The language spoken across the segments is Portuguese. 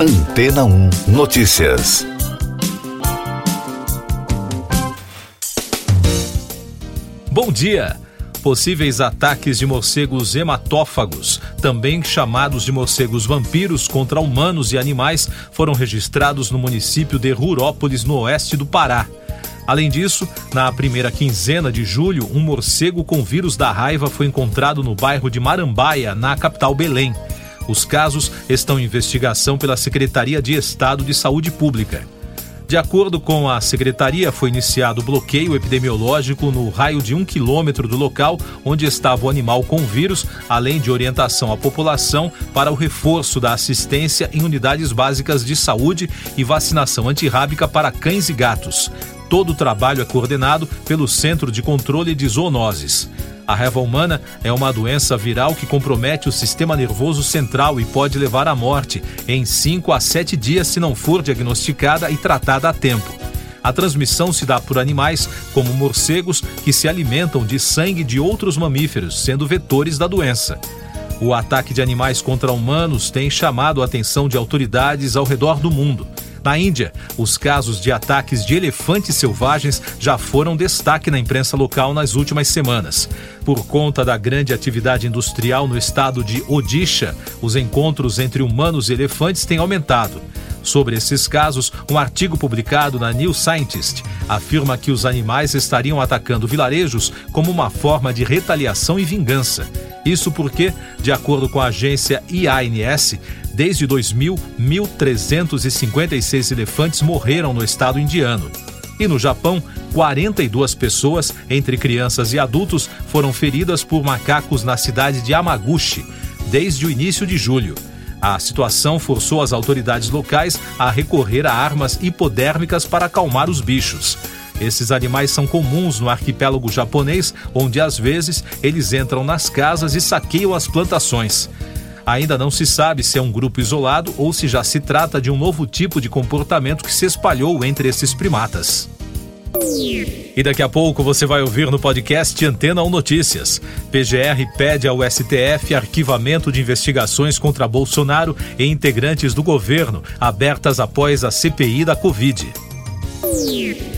Antena 1 Notícias. Bom dia! Possíveis ataques de morcegos hematófagos, também chamados de morcegos vampiros, contra humanos e animais, foram registrados no município de Rurópolis, no oeste do Pará. Além disso, na primeira quinzena de julho, um morcego com vírus da raiva foi encontrado no bairro de Marambaia, na capital Belém. Os casos estão em investigação pela Secretaria de Estado de Saúde Pública. De acordo com a secretaria, foi iniciado bloqueio epidemiológico no raio de um quilômetro do local onde estava o animal com vírus, além de orientação à população para o reforço da assistência em unidades básicas de saúde e vacinação antirrábica para cães e gatos. Todo o trabalho é coordenado pelo Centro de Controle de Zoonoses. A raiva humana é uma doença viral que compromete o sistema nervoso central e pode levar à morte em 5 a 7 dias se não for diagnosticada e tratada a tempo. A transmissão se dá por animais, como morcegos, que se alimentam de sangue de outros mamíferos, sendo vetores da doença. O ataque de animais contra humanos tem chamado a atenção de autoridades ao redor do mundo. Na Índia, os casos de ataques de elefantes selvagens já foram destaque na imprensa local nas últimas semanas. Por conta da grande atividade industrial no estado de Odisha, os encontros entre humanos e elefantes têm aumentado. Sobre esses casos, um artigo publicado na New Scientist afirma que os animais estariam atacando vilarejos como uma forma de retaliação e vingança. Isso porque, de acordo com a agência IANS, desde 2000, 1.356 elefantes morreram no estado indiano. E no Japão, 42 pessoas, entre crianças e adultos, foram feridas por macacos na cidade de Amaguchi, desde o início de julho. A situação forçou as autoridades locais a recorrer a armas hipodérmicas para acalmar os bichos. Esses animais são comuns no arquipélago japonês, onde às vezes eles entram nas casas e saqueiam as plantações. Ainda não se sabe se é um grupo isolado ou se já se trata de um novo tipo de comportamento que se espalhou entre esses primatas. E daqui a pouco você vai ouvir no podcast Antena 1 Notícias. PGR pede ao STF arquivamento de investigações contra Bolsonaro e integrantes do governo, abertas após a CPI da Covid.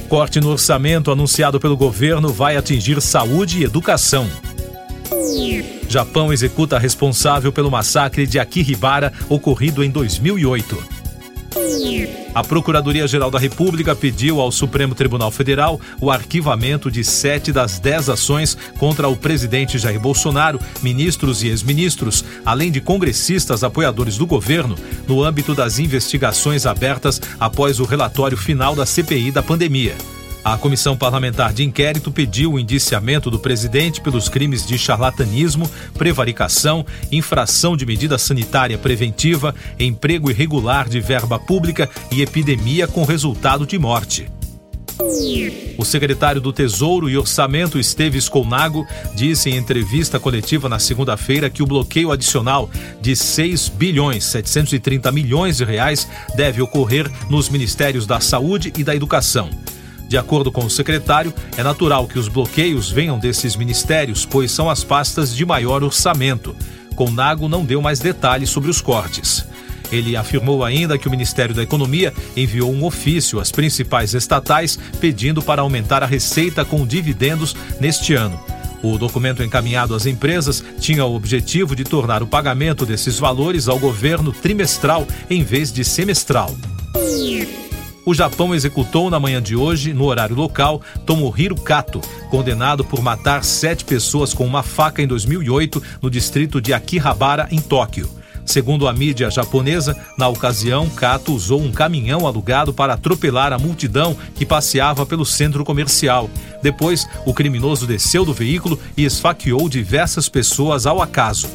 Corte no orçamento anunciado pelo governo vai atingir saúde e educação. Japão executa responsável pelo massacre de Akihibara ocorrido em 2008. A Procuradoria-Geral da República pediu ao Supremo Tribunal Federal o arquivamento de sete das dez ações contra o presidente Jair Bolsonaro, ministros e ex-ministros, além de congressistas apoiadores do governo, no âmbito das investigações abertas após o relatório final da CPI da pandemia. A Comissão Parlamentar de Inquérito pediu o indiciamento do presidente pelos crimes de charlatanismo, prevaricação, infração de medida sanitária preventiva, emprego irregular de verba pública e epidemia com resultado de morte. O secretário do Tesouro e Orçamento, Esteves Colnago, disse em entrevista coletiva na segunda-feira que o bloqueio adicional de 6 bilhões 730 milhões de reais deve ocorrer nos ministérios da Saúde e da Educação. De acordo com o secretário, é natural que os bloqueios venham desses ministérios, pois são as pastas de maior orçamento. Conago não deu mais detalhes sobre os cortes. Ele afirmou ainda que o Ministério da Economia enviou um ofício às principais estatais pedindo para aumentar a receita com dividendos neste ano. O documento encaminhado às empresas tinha o objetivo de tornar o pagamento desses valores ao governo trimestral em vez de semestral. O Japão executou na manhã de hoje, no horário local, Tomohiro Kato, condenado por matar sete pessoas com uma faca em 2008 no distrito de Akihabara, em Tóquio. Segundo a mídia japonesa, na ocasião, Kato usou um caminhão alugado para atropelar a multidão que passeava pelo centro comercial. Depois, o criminoso desceu do veículo e esfaqueou diversas pessoas ao acaso.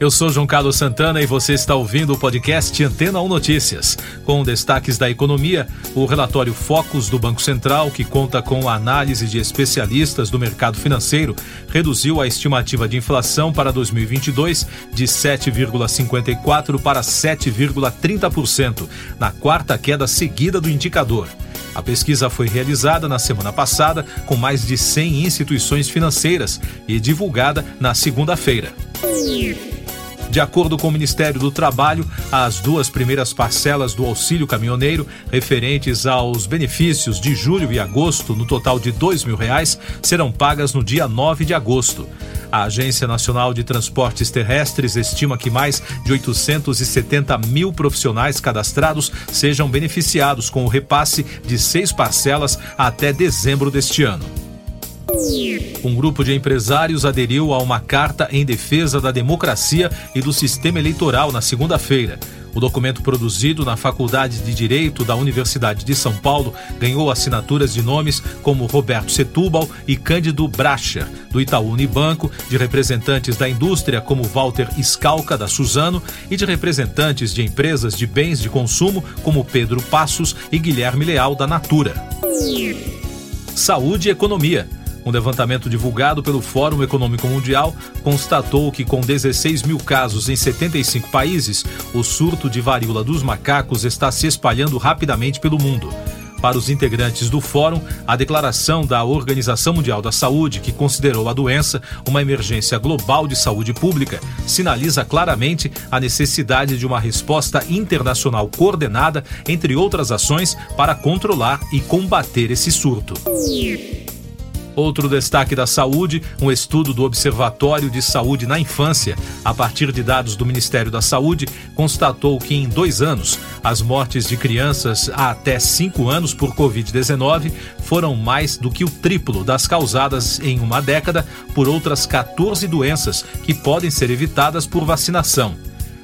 Eu sou João Carlos Santana e você está ouvindo o podcast Antena 1 Notícias. Com destaques da economia, o relatório Focus do Banco Central, que conta com a análise de especialistas do mercado financeiro, reduziu a estimativa de inflação para 2022 de 7,54% para 7,30%, na quarta queda seguida do indicador. A pesquisa foi realizada na semana passada com mais de 100 instituições financeiras e divulgada na segunda-feira. De acordo com o Ministério do Trabalho, as duas primeiras parcelas do auxílio caminhoneiro, referentes aos benefícios de julho e agosto, no total de R$ reais, serão pagas no dia 9 de agosto. A Agência Nacional de Transportes Terrestres estima que mais de 870 mil profissionais cadastrados sejam beneficiados com o repasse de seis parcelas até dezembro deste ano. Um grupo de empresários aderiu a uma carta em defesa da democracia e do sistema eleitoral na segunda-feira. O documento produzido na Faculdade de Direito da Universidade de São Paulo ganhou assinaturas de nomes como Roberto Setúbal e Cândido Bracher, do Itaú Unibanco, de representantes da indústria como Walter Scalca, da Suzano, e de representantes de empresas de bens de consumo como Pedro Passos e Guilherme Leal, da Natura. Saúde e Economia. Um levantamento divulgado pelo Fórum Econômico Mundial constatou que, com 16 mil casos em 75 países, o surto de varíola dos macacos está se espalhando rapidamente pelo mundo. Para os integrantes do fórum, a declaração da Organização Mundial da Saúde, que considerou a doença uma emergência global de saúde pública, sinaliza claramente a necessidade de uma resposta internacional coordenada, entre outras ações, para controlar e combater esse surto. Outro destaque da saúde, um estudo do Observatório de Saúde na Infância, a partir de dados do Ministério da Saúde, constatou que em dois anos, as mortes de crianças até 5 anos por Covid-19 foram mais do que o triplo das causadas em uma década por outras 14 doenças que podem ser evitadas por vacinação.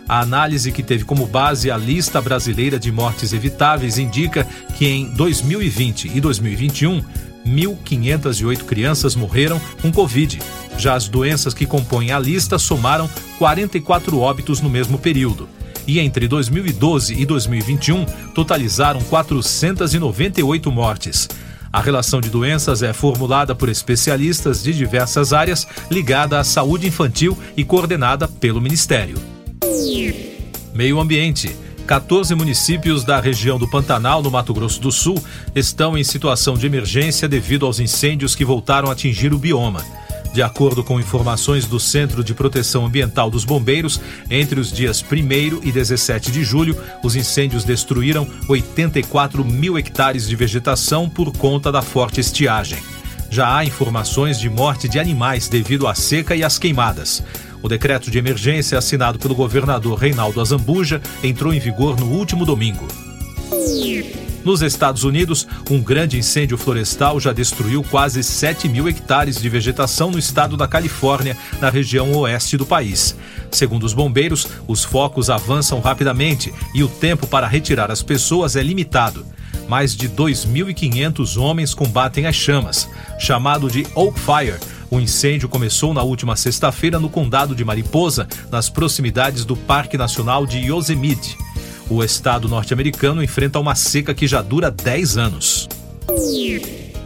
A análise que teve como base a lista brasileira de mortes evitáveis indica que em 2020 e 2021 1.508 crianças morreram com Covid. Já as doenças que compõem a lista somaram 44 óbitos no mesmo período. E entre 2012 e 2021, totalizaram 498 mortes. A relação de doenças é formulada por especialistas de diversas áreas ligada à saúde infantil e coordenada pelo Ministério. Meio Ambiente. 14 municípios da região do Pantanal, no Mato Grosso do Sul, estão em situação de emergência devido aos incêndios que voltaram a atingir o bioma. De acordo com informações do Centro de Proteção Ambiental dos Bombeiros, entre os dias 1 e 17 de julho, os incêndios destruíram 84 mil hectares de vegetação por conta da forte estiagem. Já há informações de morte de animais devido à seca e às queimadas. O decreto de emergência assinado pelo governador Reinaldo Azambuja entrou em vigor no último domingo. Nos Estados Unidos, um grande incêndio florestal já destruiu quase 7 mil hectares de vegetação no estado da Califórnia, na região oeste do país. Segundo os bombeiros, os focos avançam rapidamente e o tempo para retirar as pessoas é limitado. Mais de 2.500 homens combatem as chamas. Chamado de Oak Fire, o incêndio começou na última sexta-feira no condado de Mariposa, nas proximidades do Parque Nacional de Yosemite. O estado norte-americano enfrenta uma seca que já dura 10 anos.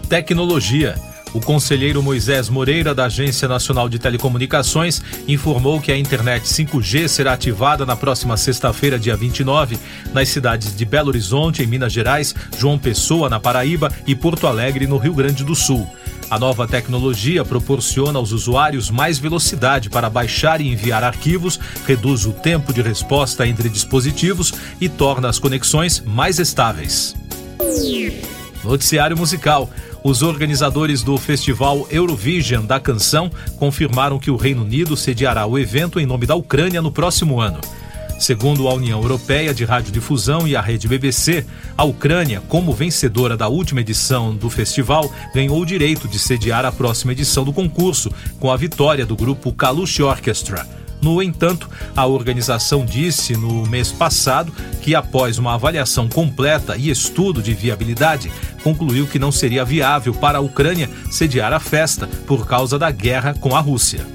Tecnologia. O conselheiro Moisés Moreira, da Agência Nacional de Telecomunicações, informou que a internet 5G será ativada na próxima sexta-feira, dia 29, nas cidades de Belo Horizonte, em Minas Gerais, João Pessoa, na Paraíba e Porto Alegre, no Rio Grande do Sul. A nova tecnologia proporciona aos usuários mais velocidade para baixar e enviar arquivos, reduz o tempo de resposta entre dispositivos e torna as conexões mais estáveis. Noticiário musical. Os organizadores do festival Eurovision da canção confirmaram que o Reino Unido sediará o evento em nome da Ucrânia no próximo ano. Segundo a União Europeia de Radiodifusão e a rede BBC, a Ucrânia, como vencedora da última edição do festival, ganhou o direito de sediar a próxima edição do concurso, com a vitória do grupo Kalush Orchestra. No entanto, a organização disse no mês passado que, após uma avaliação completa e estudo de viabilidade, concluiu que não seria viável para a Ucrânia sediar a festa por causa da guerra com a Rússia.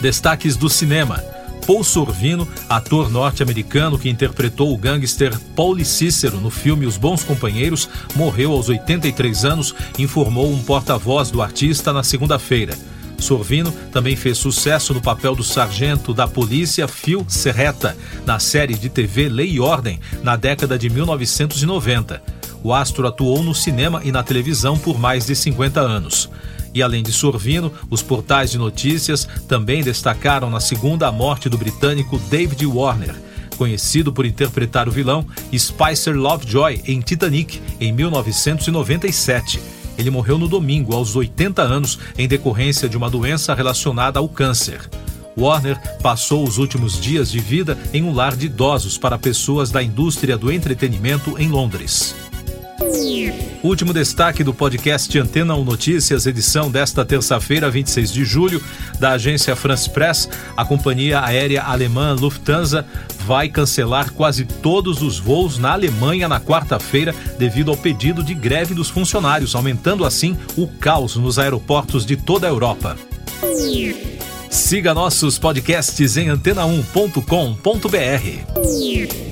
Destaques do cinema. Paul Sorvino, ator norte-americano que interpretou o gangster Paul Cícero no filme Os Bons Companheiros, morreu aos 83 anos, informou um porta-voz do artista na segunda-feira. Sorvino também fez sucesso no papel do sargento da polícia Phil Serreta, na série de TV Lei e Ordem, na década de 1990. O astro atuou no cinema e na televisão por mais de 50 anos. E além de Sorvino, os portais de notícias também destacaram na segunda a morte do britânico David Warner, conhecido por interpretar o vilão Spicer Lovejoy em Titanic em 1997. Ele morreu no domingo, aos 80 anos, em decorrência de uma doença relacionada ao câncer. Warner passou os últimos dias de vida em um lar de idosos para pessoas da indústria do entretenimento em Londres. Último destaque do podcast Antena 1 Notícias, edição desta terça-feira, 26 de julho, da agência France Press. A companhia aérea alemã Lufthansa vai cancelar quase todos os voos na Alemanha na quarta-feira devido ao pedido de greve dos funcionários, aumentando assim o caos nos aeroportos de toda a Europa. Siga nossos podcasts em antena1.com.br.